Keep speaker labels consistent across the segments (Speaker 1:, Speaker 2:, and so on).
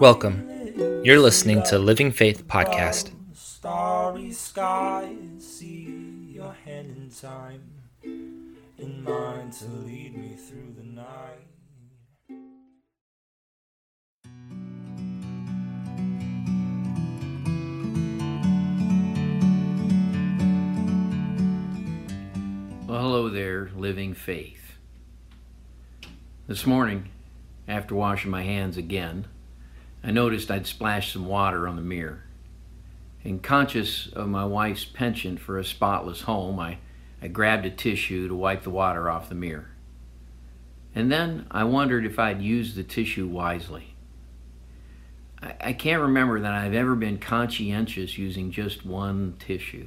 Speaker 1: Welcome. You're listening to Living Faith Podcast.
Speaker 2: Starry skies, see your hand in time, in mine to lead me through the night.
Speaker 3: Well, hello there, Living Faith. This morning, after washing my hands again, I noticed I'd splashed some water on the mirror. And conscious of my wife's penchant for a spotless home, I, I grabbed a tissue to wipe the water off the mirror. And then I wondered if I'd used the tissue wisely. I, I can't remember that I've ever been conscientious using just one tissue.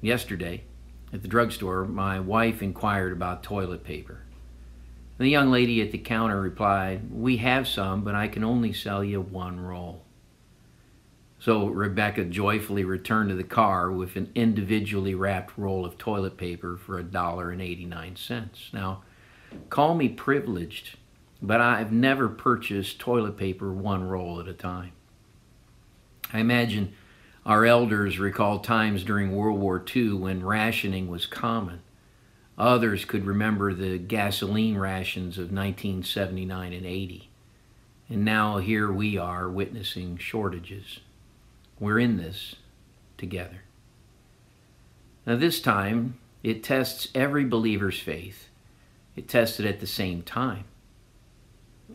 Speaker 3: Yesterday, at the drugstore, my wife inquired about toilet paper. The young lady at the counter replied, We have some, but I can only sell you one roll. So Rebecca joyfully returned to the car with an individually wrapped roll of toilet paper for a dollar and eighty-nine cents. Now, call me privileged, but I've never purchased toilet paper one roll at a time. I imagine our elders recall times during World War II when rationing was common. Others could remember the gasoline rations of 1979 and 80. And now here we are witnessing shortages. We're in this together. Now, this time, it tests every believer's faith. It tests it at the same time.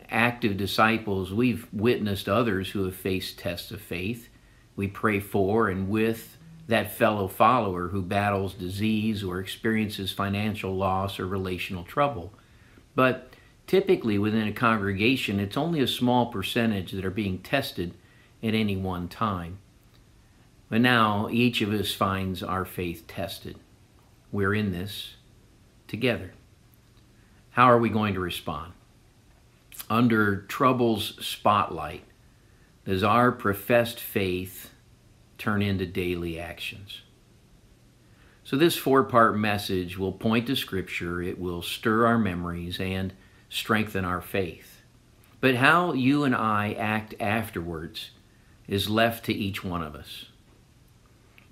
Speaker 3: Active disciples, we've witnessed others who have faced tests of faith we pray for and with that fellow follower who battles disease or experiences financial loss or relational trouble. But typically within a congregation, it's only a small percentage that are being tested at any one time. But now each of us finds our faith tested. We're in this together. How are we going to respond? Under trouble's spotlight, does our professed faith turn into daily actions? So, this four part message will point to Scripture, it will stir our memories and strengthen our faith. But how you and I act afterwards is left to each one of us.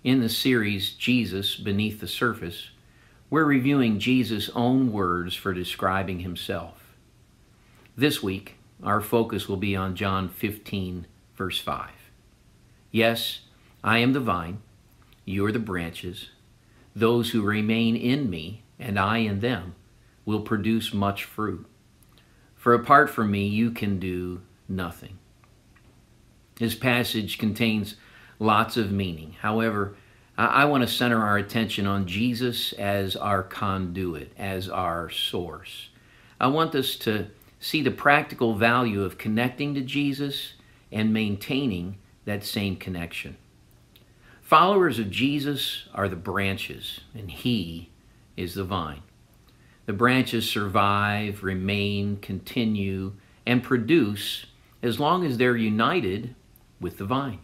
Speaker 3: In the series Jesus Beneath the Surface, we're reviewing Jesus' own words for describing himself. This week, our focus will be on John 15, verse 5. Yes, I am the vine, you are the branches. Those who remain in me, and I in them, will produce much fruit. For apart from me, you can do nothing. This passage contains lots of meaning. However, I, want to center our attention on Jesus as our conduit, as our source. I want us to see the practical value of connecting to Jesus and maintaining that same connection. Followers of Jesus are the branches, and He is the vine. The branches survive, remain, continue, and produce as long as they're united with the vine.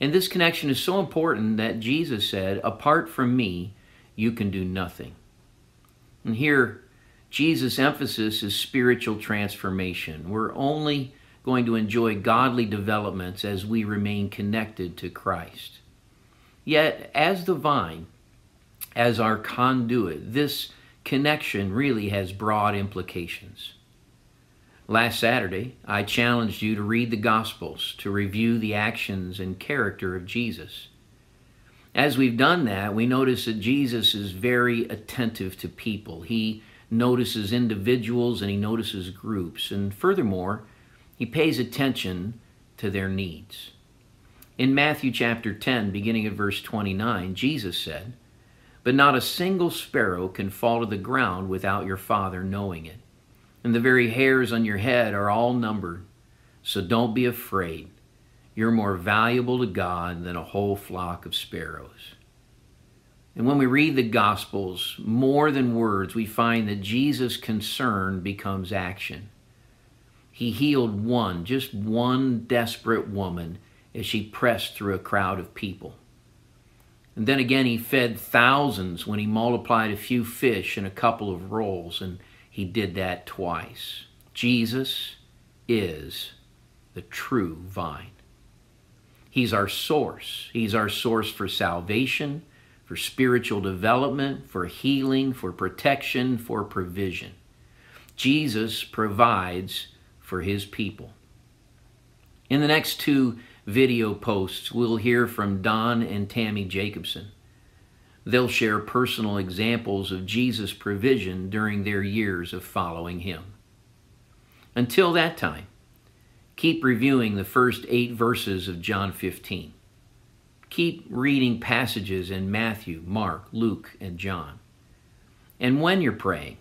Speaker 3: And this connection is so important that Jesus said, Apart from me, you can do nothing. And here, Jesus' emphasis is spiritual transformation. We're only going to enjoy godly developments as we remain connected to Christ. Yet, as the vine, as our conduit, this connection really has broad implications. Last Saturday, I challenged you to read the Gospels to review the actions and character of Jesus. As we've done that, we notice that Jesus is very attentive to people. He notices individuals and he notices groups. And furthermore, he pays attention to their needs. In Matthew chapter 10, beginning at verse 29, Jesus said, But not a single sparrow can fall to the ground without your Father knowing it. And the very hairs on your head are all numbered. So don't be afraid. You're more valuable to God than a whole flock of sparrows. And when we read the Gospels, more than words, we find that Jesus' concern becomes action. He healed one, just one desperate woman as she pressed through a crowd of people. And then again, he fed thousands when he multiplied a few fish and a couple of rolls. And he did that twice. Jesus is the true vine. He's our source. He's our source for salvation, for spiritual development, for healing, for protection, for provision. Jesus provides for his people. In the next two video posts, we'll hear from Don and Tammy Jacobson. They'll share personal examples of Jesus' provision during their years of following him. Until that time, keep reviewing the first eight verses of John 15. Keep reading passages in Matthew, Mark, Luke, and John. And when you're praying,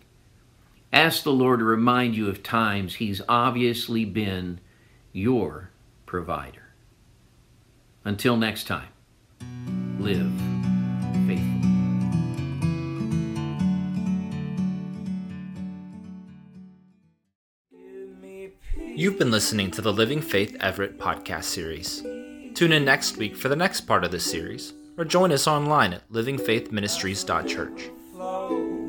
Speaker 3: ask the Lord to remind you of times He's obviously been your provider. Until next time, live faithful.
Speaker 1: You've been listening to the Living Faith Everett podcast series. Tune in next week for the next part of this series, or join us online at livingfaithministries.church.